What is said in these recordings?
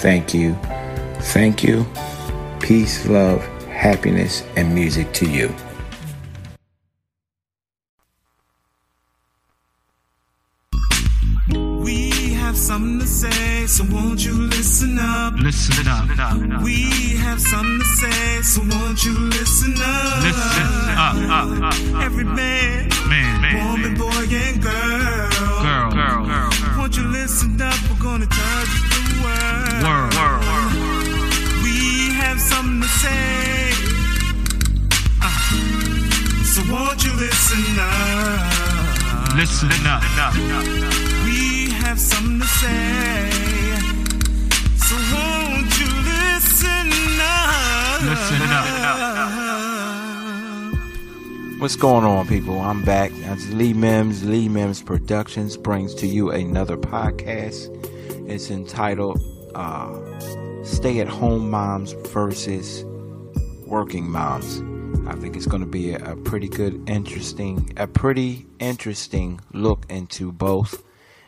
Thank you. Thank you. Peace, love, happiness, and music to you. We have something to say, so won't you listen up? Listen up. We have something to say, so won't you listen up? Listen up. up, up, up Every man, man, man, woman, boy, and girl. girl, girl, girl, girl. Won't you listen up? We're gonna touch the world. We have something to say. Uh, so won't you listen up? Listen up. We have something to say. So won't you listen up? Listen up. What's going on, people? I'm back. That's Lee Mims. Lee Mims Productions brings to you another podcast. It's entitled uh, Stay at Home Moms versus Working Moms. I think it's going to be a, a pretty good, interesting, a pretty interesting look into both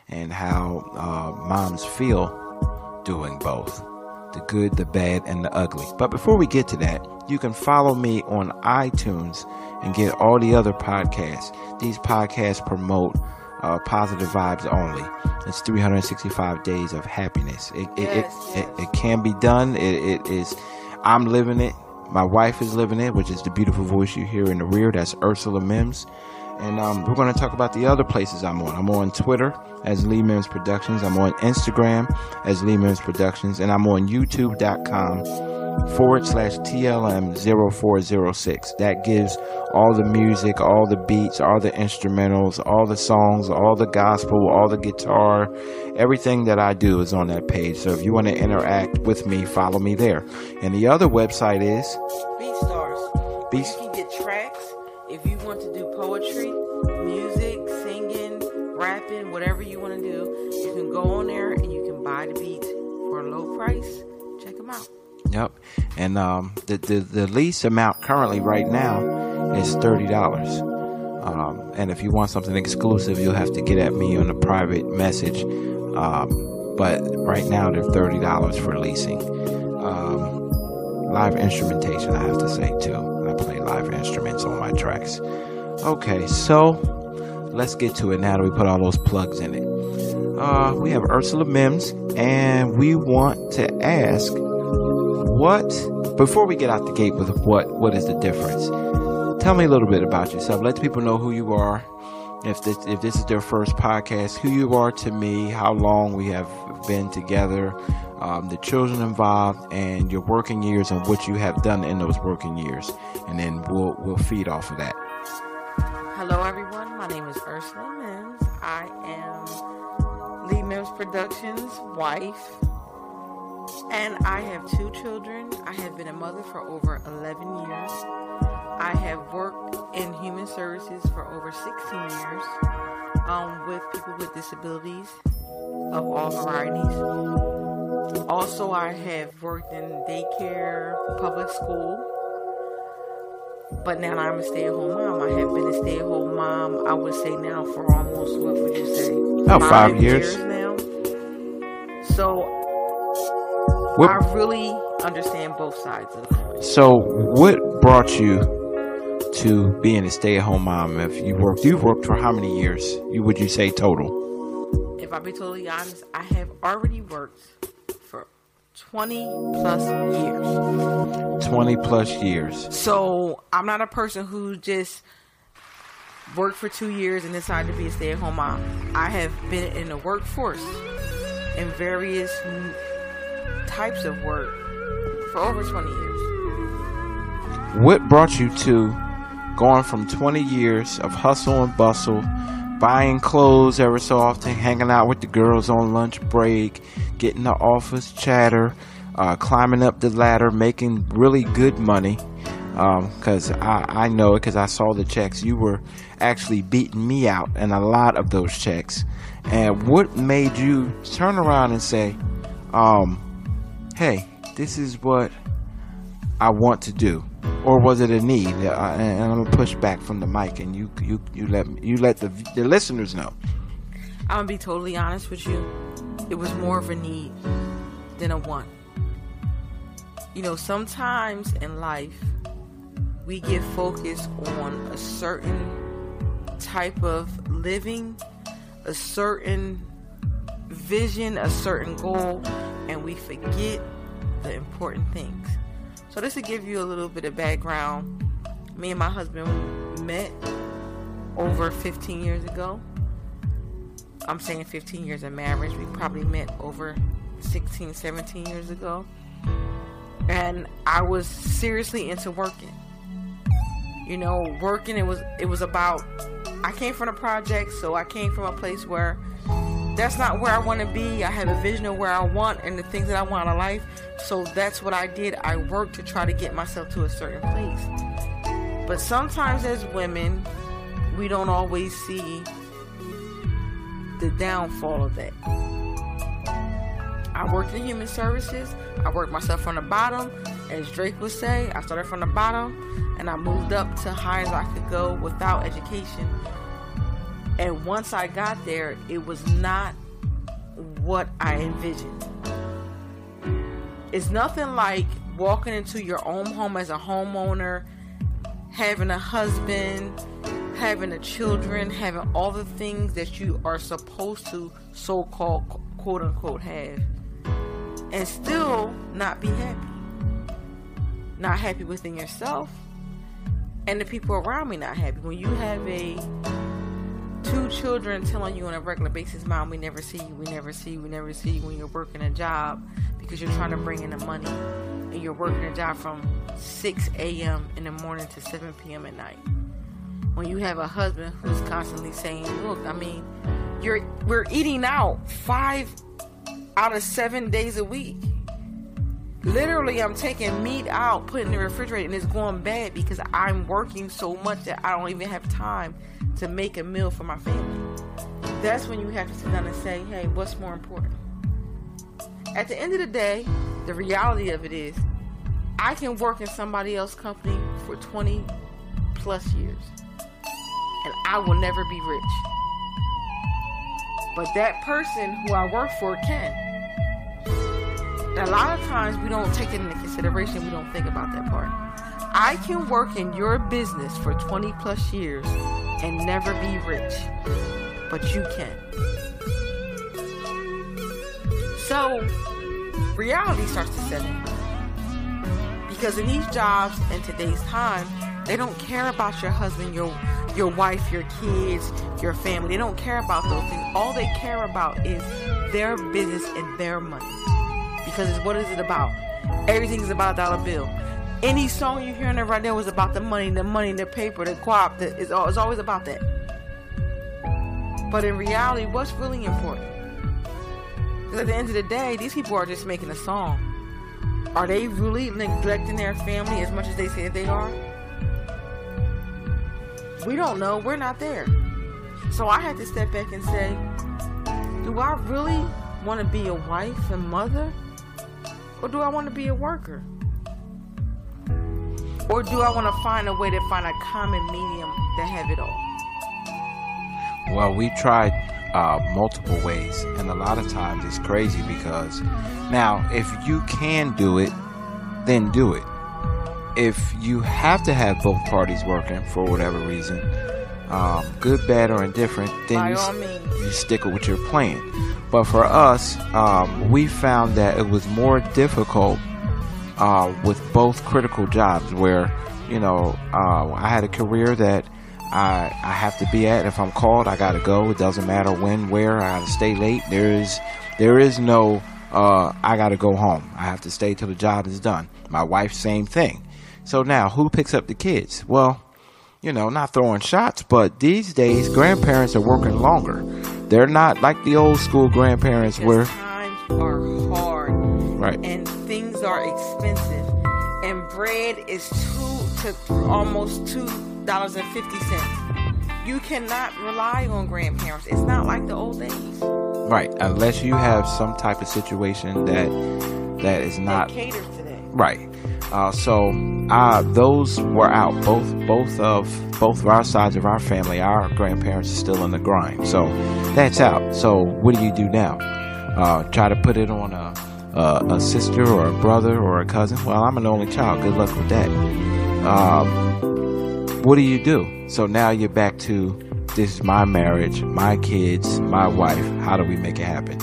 and how uh, moms feel doing both the good, the bad, and the ugly. But before we get to that, you can follow me on iTunes and get all the other podcasts. These podcasts promote uh, positive vibes only. It's 365 days of happiness. It it, Yes, it, it, it can be done. It, it is. I'm living it. My wife is living it, which is the beautiful voice you hear in the rear. That's Ursula Mims. And um, we're going to talk about the other places I'm on. I'm on Twitter as Lee Mims Productions. I'm on Instagram as Lee Mims Productions. And I'm on YouTube.com forward slash TLM 0406. That gives all the music, all the beats, all the instrumentals, all the songs, all the gospel, all the guitar. Everything that I do is on that page. So if you want to interact with me, follow me there. And the other website is BeatStars. Beast- You can get tracks if you want to do poetry, music, singing, rapping, whatever you want to do. You can go on there and you can buy the beats for a low price. Check them out. Yep. And um, the, the the lease amount currently right now is thirty dollars. Um, and if you want something exclusive, you'll have to get at me on a private message. Um, but right now they're thirty dollars for leasing. Um, live instrumentation, I have to say too. I play live instruments on my tracks. Okay, so let's get to it now that we put all those plugs in it. Uh, we have Ursula Mims, and we want to ask what before we get out the gate with what what is the difference tell me a little bit about yourself let the people know who you are if this if this is their first podcast who you are to me how long we have been together um, the children involved and your working years and what you have done in those working years and then we'll we'll feed off of that Hello, everyone. My name is Ursula Mims. I am Lee Mims Productions' wife. And I have two children. I have been a mother for over 11 years. I have worked in human services for over 16 years um, with people with disabilities of all varieties. Also, I have worked in daycare, public school, but now I'm a stay-at-home mom. I have been a stay-at-home mom. I would say now for almost what would you say? About five years. now. So what, I really understand both sides of the coin. so what brought you to being a stay-at-home mom if you worked you've worked for how many years you would you say total If I be totally honest, I have already worked for 20 plus years. 20 plus years. So I'm not a person who just worked for two years and decided to be a stay at home mom. I have been in the workforce in various types of work for over 20 years. What brought you to going from 20 years of hustle and bustle, buying clothes every so often, hanging out with the girls on lunch break, getting the office chatter, uh, climbing up the ladder, making really good money? Because um, I, I know it because I saw the checks. You were actually beating me out in a lot of those checks. And what made you turn around and say, um, hey, this is what I want to do? or was it a need? And I'm gonna push back from the mic, and you you you let you let the the listeners know. I'm gonna be totally honest with you. It was more of a need than a want. You know, sometimes in life we get focused on a certain type of living, a certain vision, a certain goal, and we forget the important things. So this will give you a little bit of background. Me and my husband met over 15 years ago. I'm saying 15 years of marriage. We probably met over 16, 17 years ago. And I was seriously into working. You know, working it was it was about I came from a project, so I came from a place where that's not where I want to be. I have a vision of where I want and the things that I want in life. So that's what I did. I worked to try to get myself to a certain place. But sometimes as women, we don't always see the downfall of that. I worked in human services. I worked myself from the bottom. As Drake would say, I started from the bottom and I moved up to high as I could go without education and once I got there, it was not what I envisioned. It's nothing like walking into your own home as a homeowner, having a husband, having a children, having all the things that you are supposed to so called quote unquote have, and still not be happy. Not happy within yourself, and the people around me not happy. When you have a two children telling you on a regular basis, Mom, we never see you, we never see you, we never see you when you're working a job because you're trying to bring in the money and you're working a job from 6 a.m. in the morning to 7 p.m. at night. When you have a husband who's constantly saying, Look, I mean, you're we're eating out five out of seven days a week. Literally, I'm taking meat out, putting in the refrigerator, and it's going bad because I'm working so much that I don't even have time to make a meal for my family. That's when you have to sit down and say, hey, what's more important? At the end of the day, the reality of it is, I can work in somebody else's company for 20 plus years, and I will never be rich. But that person who I work for can. a lot of times we don't take it into consideration, we don't think about that part. I can work in your business for 20 plus years and never be rich, but you can. So, reality starts to set in. Because in these jobs in today's time, they don't care about your husband, your your wife, your kids, your family. They don't care about those things. All they care about is their business and their money. Because what is it about? Everything is about a dollar bill any song you're hearing right now is about the money, the money, the paper, the guap. The, it's, it's always about that. But in reality, what's really important? Because at the end of the day, these people are just making a song. Are they really neglecting their family as much as they say they are? We don't know. We're not there. So I had to step back and say, do I really want to be a wife and mother? Or do I want to be a worker? Or do I want to find a way to find a common medium to have it all? Well, we tried uh, multiple ways, and a lot of times it's crazy because now, if you can do it, then do it. If you have to have both parties working for whatever reason, um, good, bad, or indifferent, then you, you stick with your plan. But for us, um, we found that it was more difficult uh, with both critical jobs where, you know, uh, I had a career that I, I have to be at. If I'm called, I gotta go. It doesn't matter when, where. I gotta stay late. There is, there is no, uh, I gotta go home. I have to stay till the job is done. My wife, same thing. So now, who picks up the kids? Well, you know, not throwing shots, but these days, grandparents are working longer. They're not like the old school grandparents were. times are hard Right. and things are expensive, and bread is two to almost two dollars and fifty cents. You cannot rely on grandparents. It's not like the old days. Right, unless you have some type of situation that that is not that caters to that. right. Uh, so uh, those were out. Both both of both of our sides of our family, our grandparents are still in the grind. So that's out. So what do you do now? Uh, try to put it on a, a a sister or a brother or a cousin. Well, I'm an only child. Good luck with that. Um, what do you do? So now you're back to this is my marriage, my kids, my wife. How do we make it happen?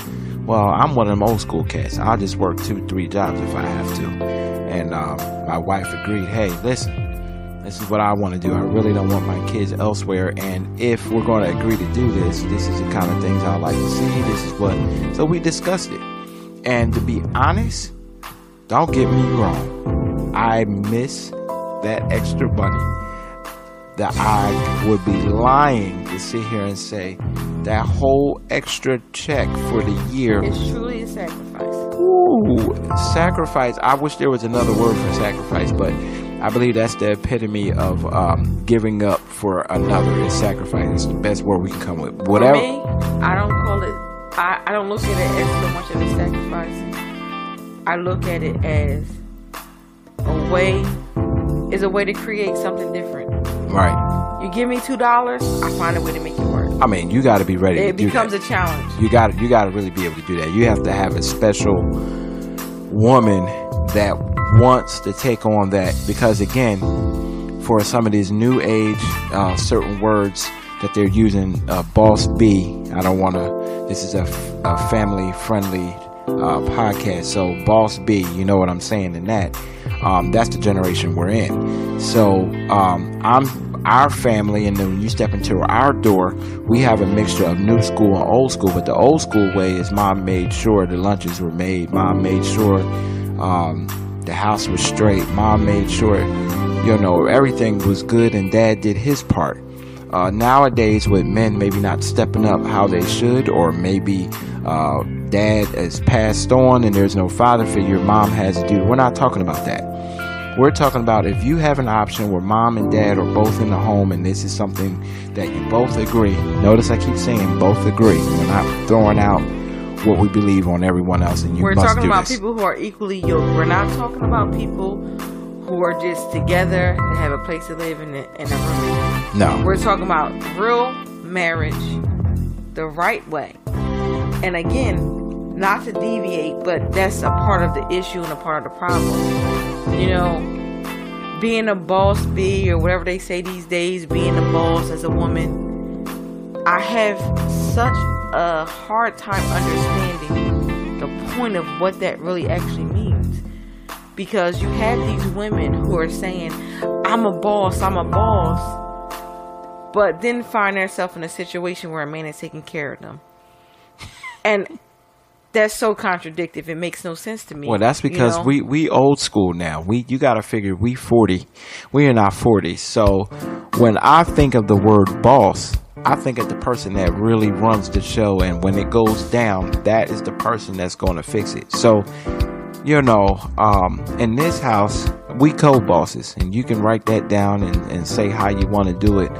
Well, I'm one of them old school cats. I'll just work two, three jobs if I have to. And um, my wife agreed, hey, listen, this is what I want to do. I really don't want my kids elsewhere. And if we're going to agree to do this, this is the kind of things I like to see. This is what. So we discussed it. And to be honest, don't get me wrong. I miss that extra money that I would be lying to sit here and say that whole extra check for the year. It's truly a sacrifice. Ooh, sacrifice. I wish there was another word for sacrifice, but I believe that's the epitome of um, giving up for another. Is sacrifice. It's the best word we can come with. Whatever. For me, I don't call it. I, I don't look at it as so much of a sacrifice. I look at it as a way. Is a way to create something different. Right. You give me two dollars, I find a way to make it work. I mean, you got to be ready. It to do becomes that. a challenge. you got you got to really be able to do that. You have to have a special woman that wants to take on that because again, for some of these new age uh, certain words that they're using, uh, boss B. I don't want to. This is a, f- a family friendly uh, podcast, so boss B. You know what I'm saying in that. Um, that's the generation we're in. So um, I'm our family, and then when you step into our door, we have a mixture of new school and old school. But the old school way is mom made sure the lunches were made. Mom made sure um, the house was straight. Mom made sure, you know, everything was good, and dad did his part. Uh, nowadays, with men maybe not stepping up how they should, or maybe uh, dad has passed on and there's no father figure, mom has to do. We're not talking about that. We're talking about if you have an option where mom and dad are both in the home and this is something that you both agree. Notice I keep saying both agree. We're not throwing out what we believe on everyone else and you We're talking do about this. people who are equally yoked. We're not talking about people who are just together and have a place to live in a, in a room. No. We're talking about real marriage the right way. And again, not to deviate, but that's a part of the issue and a part of the problem. You know, being a boss B or whatever they say these days, being a boss as a woman, I have such a hard time understanding the point of what that really actually means. Because you have these women who are saying, I'm a boss, I'm a boss, but then find themselves in a situation where a man is taking care of them. And that's so contradictory. It makes no sense to me. Well, that's you because know? we we old school now. We you got to figure we 40. We are not 40. So when I think of the word boss, I think of the person that really runs the show and when it goes down, that is the person that's going to fix it. So you know, um, in this house, we co-bosses, and you can write that down and, and say how you want to do it.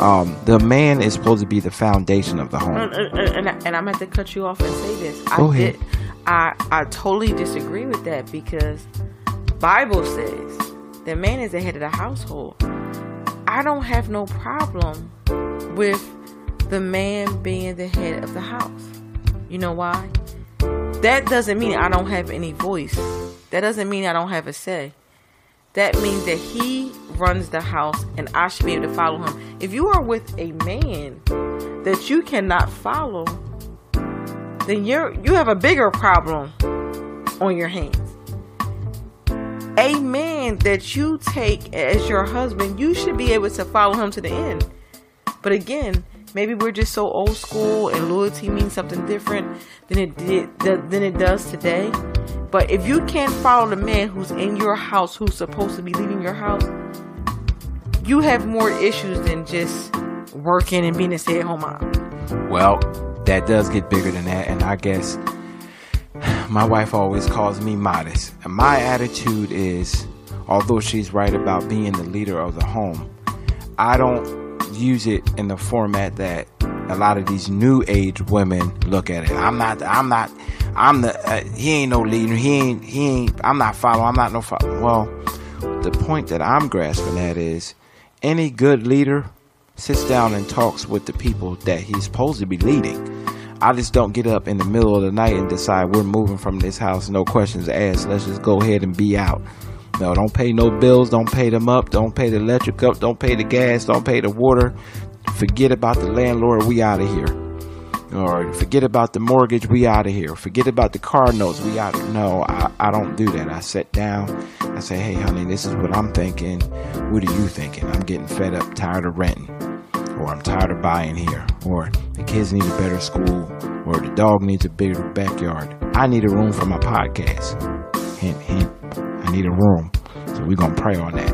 Um, the man is supposed to be the foundation of the home. and, and, and, and I'm going to cut you off and say this. Go I ahead. did, I I totally disagree with that because Bible says the man is the head of the household. I don't have no problem with the man being the head of the house. You know why? That doesn't mean I don't have any voice. That doesn't mean I don't have a say. that means that he runs the house and I should be able to follow him. If you are with a man that you cannot follow, then you're you have a bigger problem on your hands. A man that you take as your husband, you should be able to follow him to the end. But again, maybe we're just so old school and loyalty means something different than it did than it does today. But if you can't follow the man who's in your house, who's supposed to be leaving your house, you have more issues than just working and being a stay-at-home mom. Well, that does get bigger than that, and I guess my wife always calls me modest. And my attitude is, although she's right about being the leader of the home, I don't use it in the format that a lot of these new age women look at it. I'm not. I'm not. I'm the. Uh, he ain't no leader. He ain't. He ain't. I'm not following. I'm not no follow. Well, the point that I'm grasping at is, any good leader sits down and talks with the people that he's supposed to be leading. I just don't get up in the middle of the night and decide we're moving from this house, no questions asked. Let's just go ahead and be out. No, don't pay no bills. Don't pay them up. Don't pay the electric up. Don't pay the gas. Don't pay the water. Forget about the landlord. We out of here. Or forget about the mortgage. We out of here. Forget about the car notes. We out. No, I, I don't do that. I sit down. I say, hey, honey, this is what I'm thinking. What are you thinking? I'm getting fed up, tired of renting. Or I'm tired of buying here. Or the kids need a better school. Or the dog needs a bigger backyard. I need a room for my podcast. Hint, hint. I need a room. So we're going to pray on that.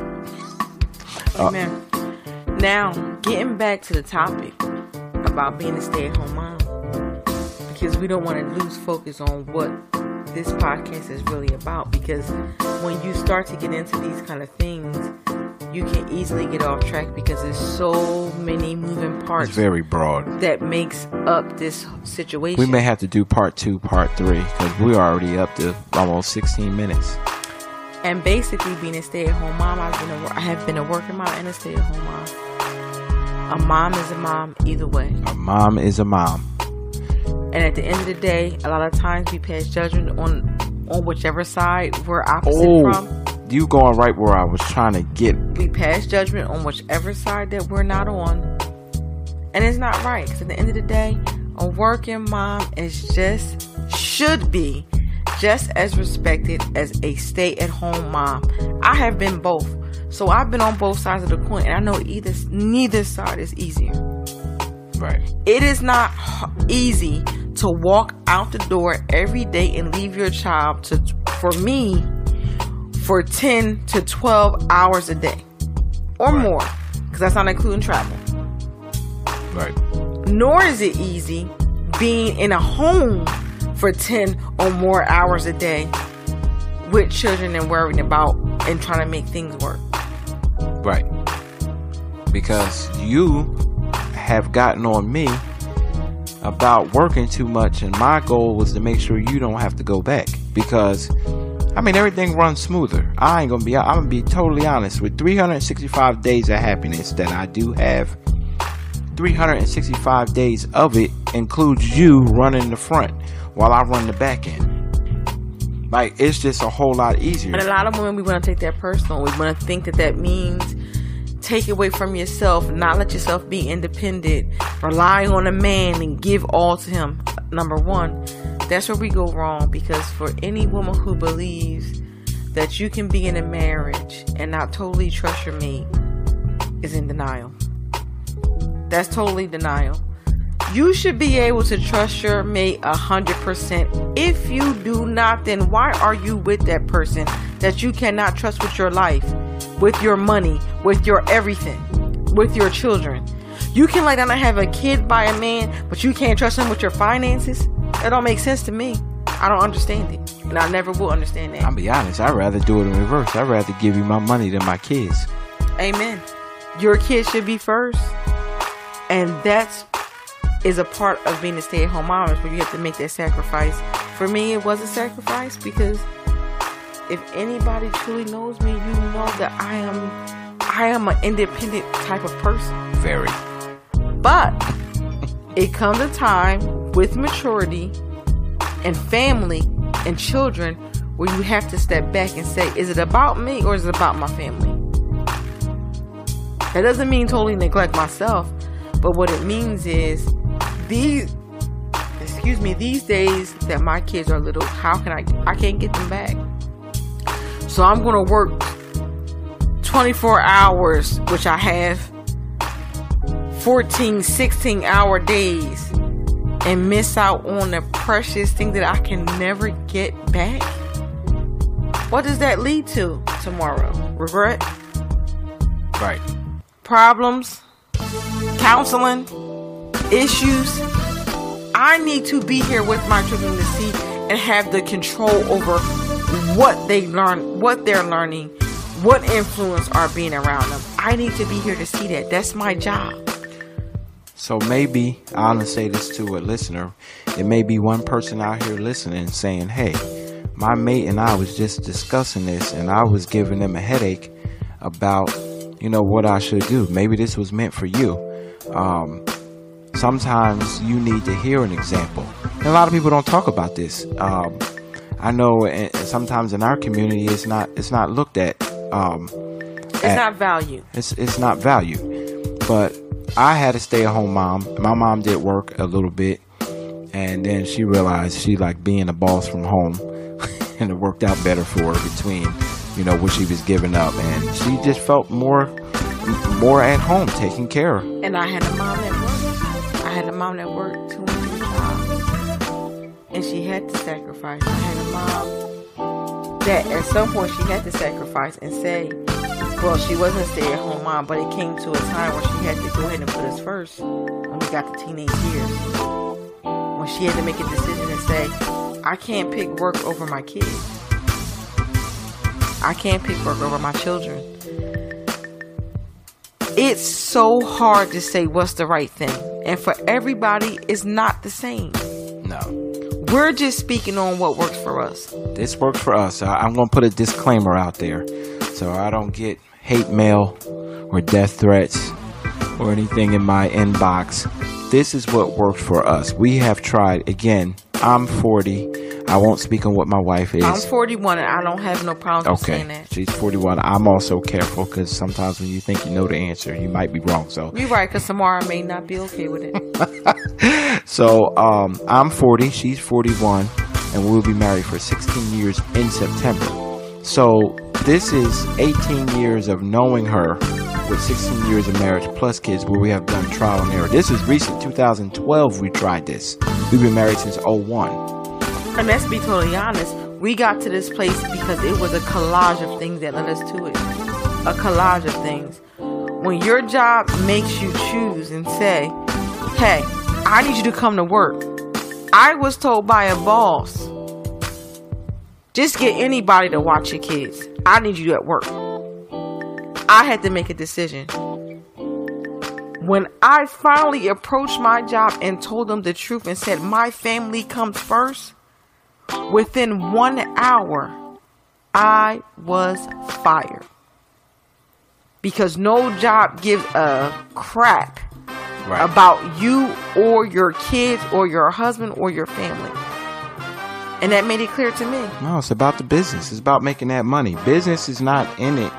Uh, Amen. Now, getting back to the topic about being a stay at home mom, because we don't want to lose focus on what this podcast is really about. Because when you start to get into these kind of things, you can easily get off track because there's so many moving parts It's very broad. that makes up this situation. We may have to do part two, part three, because we're already up to almost 16 minutes. And basically, being a stay-at-home mom, I've been a, I have been a working mom and a stay-at-home mom. A mom is a mom either way. A mom is a mom. And at the end of the day, a lot of times we pass judgment on on whichever side we're opposite Oh, from. you going right where I was trying to get. We pass judgment on whichever side that we're not on. And it's not right. Because at the end of the day, a working mom is just, should be just as respected as a stay at home mom. I have been both. So I've been on both sides of the coin. And I know either neither side is easier. Right. It is not easy to walk out the door every day and leave your child to, for me, for 10 to 12 hours a day or Right. more, because that's not including travel. Right. Nor is it easy being in a home for 10 or more hours a day with children and worrying about and trying to make things work. Right. Because you have gotten on me about working too much, and my goal was to make sure you don't have to go back. Because, I mean, everything runs smoother. I ain't gonna be, I'm gonna be totally honest. With 365 days of happiness that I do have, 365 days of it includes you running the front while I run the back end. Like, it's just a whole lot easier. And a lot of women, we want to take that personal. We want to think that that means take away from yourself, not let yourself be independent, rely on a man and give all to him. Number one, that's where we go wrong because for any woman who believes that you can be in a marriage and not totally trust your mate is in denial. That's totally denial. You should be able to trust your mate a hundred percent. If you do not, then why are you with that person that you cannot trust with your life, with your money, with your everything, with your children? You can down and have a kid by a man, but you can't trust him with your finances. That don't make sense to me. I don't understand it, and I never will understand that. I'll be honest, I'd rather do it in reverse. I'd rather give you my money than my kids. Amen. Your kids should be first. And that's is a part of being a stay at home mom is where you have to make that sacrifice. For me it was a sacrifice because if anybody truly knows me, you know that I am I am an independent type of person. Very. But it comes a time with maturity and family and children where you have to step back and say, is it about me or is it about my family? That doesn't mean totally neglect myself, but what it means is these excuse me, these days that my kids are little, how can I I can't get them back. So I'm gonna work 24 hours, which I have 14, 16 hour days and miss out on the precious thing that I can never get back? What does that lead to tomorrow? Regret? Right. Problems? Counseling? Issues? I need to be here with my children to see and have the control over what they learn, what they're learning, what influence are being around them. I need to be here to see that. That's my job. So maybe I to say this to a listener. It may be one person out here listening saying, "Hey, my mate and I was just discussing this, and I was giving them a headache about, you know, what I should do. Maybe this was meant for you." Um, sometimes you need to hear an example. And a lot of people don't talk about this. Um, I know, sometimes in our community, it's not it's not looked at. Um, It's at- not value. it's it's not valued. But I had a stay at home mom. My mom did work a little bit, and then she realized she liked being a boss from home, and it worked out better for her between you know what she was giving up, and she just felt more more at home, taking care. And I had a mom mom that worked and three jobs. And she had to sacrifice. I had a mom that at some point she had to sacrifice and say, well, she wasn't a stay at home mom, but it came to a time where she had to go ahead and put us first when we got to teenage years. When she had to make a decision and say, I can't pick work over my kids. I can't pick work over my children it's so hard to say what's the right thing. And for everybody, it's not the same. No, We're just speaking on what works for us. this works for us. I, I'm going to put a disclaimer out there, so I don't get hate mail or death threats or anything in my inbox. This is what works for us. We have tried. Again, I'm 40. I won't speak on what my wife is. I'm 41 and I don't have no problems with saying Okay, that. she's 41. I'm also careful because sometimes when you think you know the answer, you might be wrong. So, You're right, because Samara may not be okay with it. so um, I'm 40. She's 41, and we'll be married for 16 years in September. So this is 18 years of knowing her, with 16 years of marriage plus kids, where we have done trial and error. This is recent, 2012. We tried this. We've been married since 01. And let's be totally honest, we got to this place because it was a collage of things that led us to it. A collage of things. When your job makes you choose and say, hey, I need you to come to work. I was told by a boss, just get anybody to watch your kids. I need you at work. I had to make a decision. When I finally approached my job and told them the truth and said, my family comes first, within one hour, I was fired. Because no job gives a crap Right. about you or your kids or your husband or your family. And that made it clear to me. No, it's about the business. It's about making that money. Business is not in it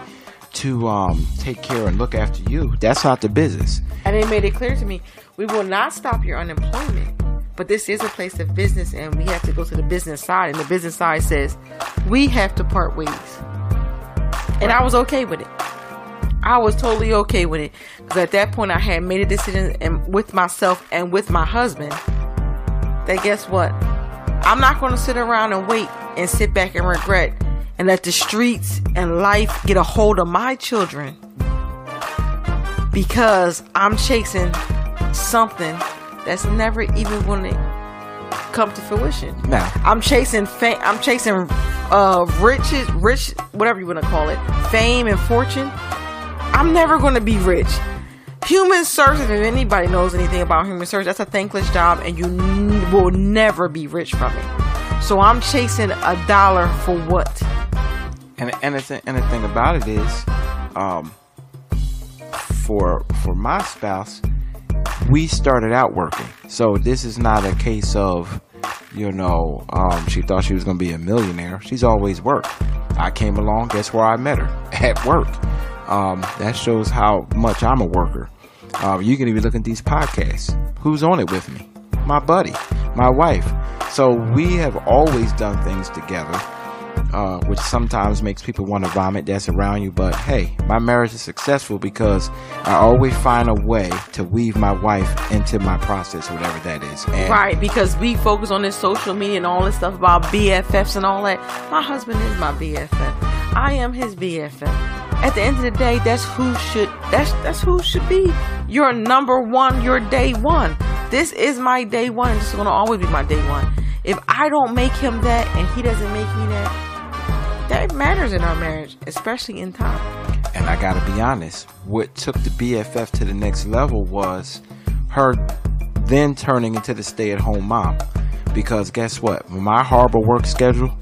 to um, take care and look after you. That's not the business. And it made it clear to me we will not stop your unemployment. But this is a place of business and we have to go to the business side. And the business side says we have to part ways. And I was okay with it. I was totally okay with it. Because at that point I had made a decision and with myself and with my husband that guess what? I'm not going to sit around and wait and sit back and regret and let the streets and life get a hold of my children because I'm chasing something that's never even going to come to fruition. Now, I'm chasing fame. I'm chasing uh, riches, rich, whatever you want to call it, fame and fortune. I'm never going to be rich. Human search, if anybody knows anything about human search, that's a thankless job, and you n- will never be rich from it. So I'm chasing a dollar for what? and and the, th- and the thing about it is, um, for for my spouse, we started out working. So this is not a case of You know, um, she thought she was going to be a millionaire. She's always worked. I came along, guess where I met her? At work. Um, that shows how much I'm a worker. Uh, you can even look at these podcasts. Who's on it with me? My buddy, my wife. So we have always done things together uh, which sometimes makes people want to vomit that's around you. But hey, my marriage is successful because I always find a way to weave my wife into my process, whatever that is. And Right, because we focus on this social media and all this stuff about BFFs and all that. My husband is my BFF. I am his BFF. At the end of the day, that's who should that's that's who should be your number one, your day one. This is my day one, this is gonna always be my day one. If I don't make him that and he doesn't make me that, that matters in our marriage, especially in time. And I gotta be honest, what took the BFF to the next level was her then turning into the stay at home mom. Because guess what? My horrible work schedule,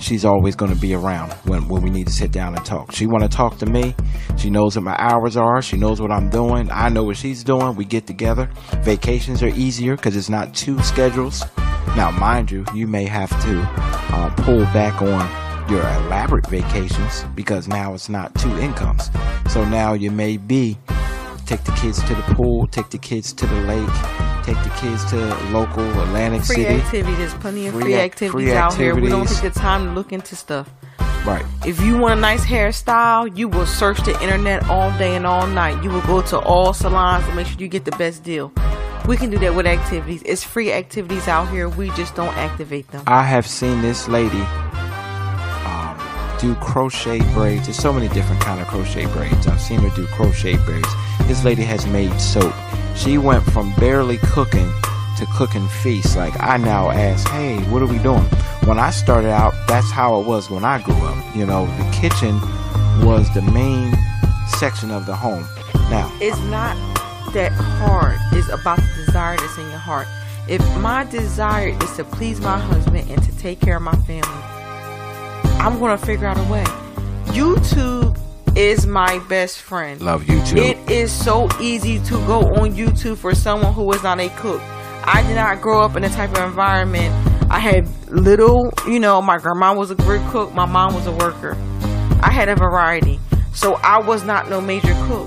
she's always going to be around when, when we need to sit down and talk. She want to talk to me. She knows what my hours are. She knows what I'm doing. I know what she's doing. We get together. Vacations are easier because it's not two schedules. Now, mind you, you may have to uh, pull back on your elaborate vacations because now it's not two incomes. So now you may be take the kids to the pool, take the kids to the lake, take the kids to local Atlantic Free City. activity. There's plenty of Free free, ac- activities free out here. We don't take the time to look into stuff. Right. If you want a nice hairstyle, you will search the internet all day and all night. You will go to all salons to make sure you get the best deal. We can do that with activities. It's free activities out here. We just don't activate them. I have seen this lady um, do crochet braids. There's so many different kind of crochet braids. I've seen her do crochet braids. This lady has made soap. She went from barely cooking to cooking feasts. Like I now ask, hey, what are we doing? When I started out, that's how it was when I grew up. You know, the kitchen was the main section of the home. Now, It's not that hard. It's about the desire that's in your heart. If my desire is to please my husband and to take care of my family, I'm going to figure out a way. YouTube is my best friend. love you too. It is so easy to go on YouTube for someone who is not a cook. I did not grow up in a type of environment. I had little, you know, my grandma was a great cook, my mom was a worker. I had a variety. So I was not no major cook.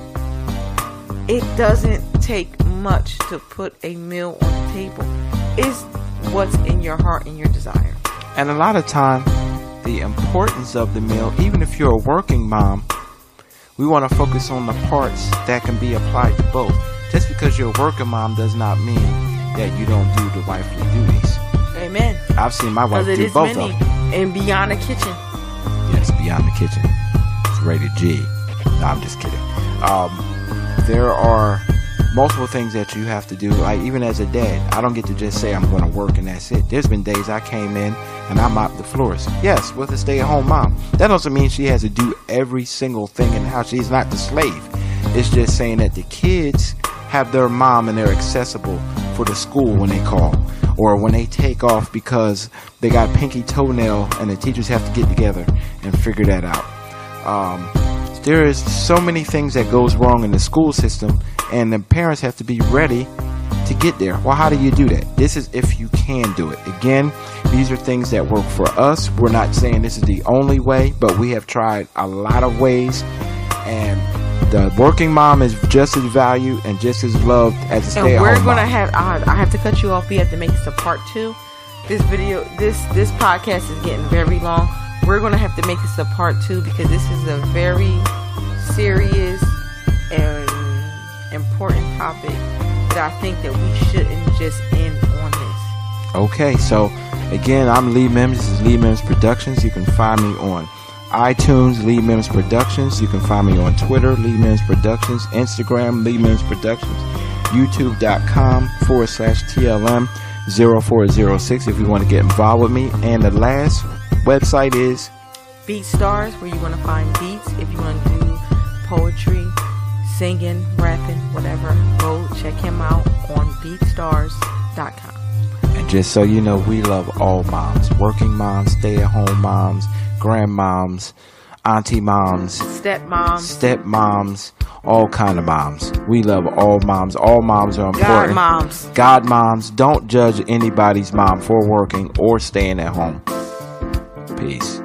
It doesn't take much to put a meal on the table. It's what's in your heart and your desire. And a lot of time, the importance of the meal, even if you're a working mom, we want to focus on the parts that can be applied to both. Just because you're a working mom does not mean that you don't do the wifely duties. Amen. I've seen my wife do both many of them. and beyond the kitchen. Yes, beyond the kitchen. It's rated G. No, I'm just kidding. Um, there are multiple things that you have to do. Like even as a dad, I don't get to just say I'm going to work and that's it. There's been days I came in and I mopped the floors. Yes, with a stay-at-home mom. That doesn't mean she has to do every single thing in the house. She's not the slave. It's just saying that the kids have their mom and they're accessible for the school when they call or when they take off because they got pinky toenail and the teachers have to get together and figure that out. Um, there is so many things that goes wrong in the school system and the parents have to be ready to get there. Well, how do you do that? This is if you can do it. Again, these are things that work for us. We're not saying this is the only way, but we have tried a lot of ways and the working mom is just as valued and just as loved as a stay and at we're gonna mom. have I, I have to cut you off we have to make this a part two this video this this podcast is getting very long we're gonna have to make this a part two because this is a very serious and important topic that i think that we shouldn't just end on this Okay, so again, I'm Lee Mims. This is Lee Mims Productions. You can find me on iTunes, Lee Mims Productions. You can find me on Twitter, Lee Mims Productions, Instagram, Lee Mims Productions, YouTube.com forward slash TLM 0406 if you want to get involved with me. And the last website is beat stars where you want to find beats if you want to do poetry singing rapping whatever go check him out on beatstars.com And just so you know, we love all moms working moms, stay at home moms, grandmoms, auntie moms, Stepmoms, stepmoms, all kind of moms. We love all moms. All moms are important. God moms. God moms, don't judge anybody's mom for working or staying at home. Peace.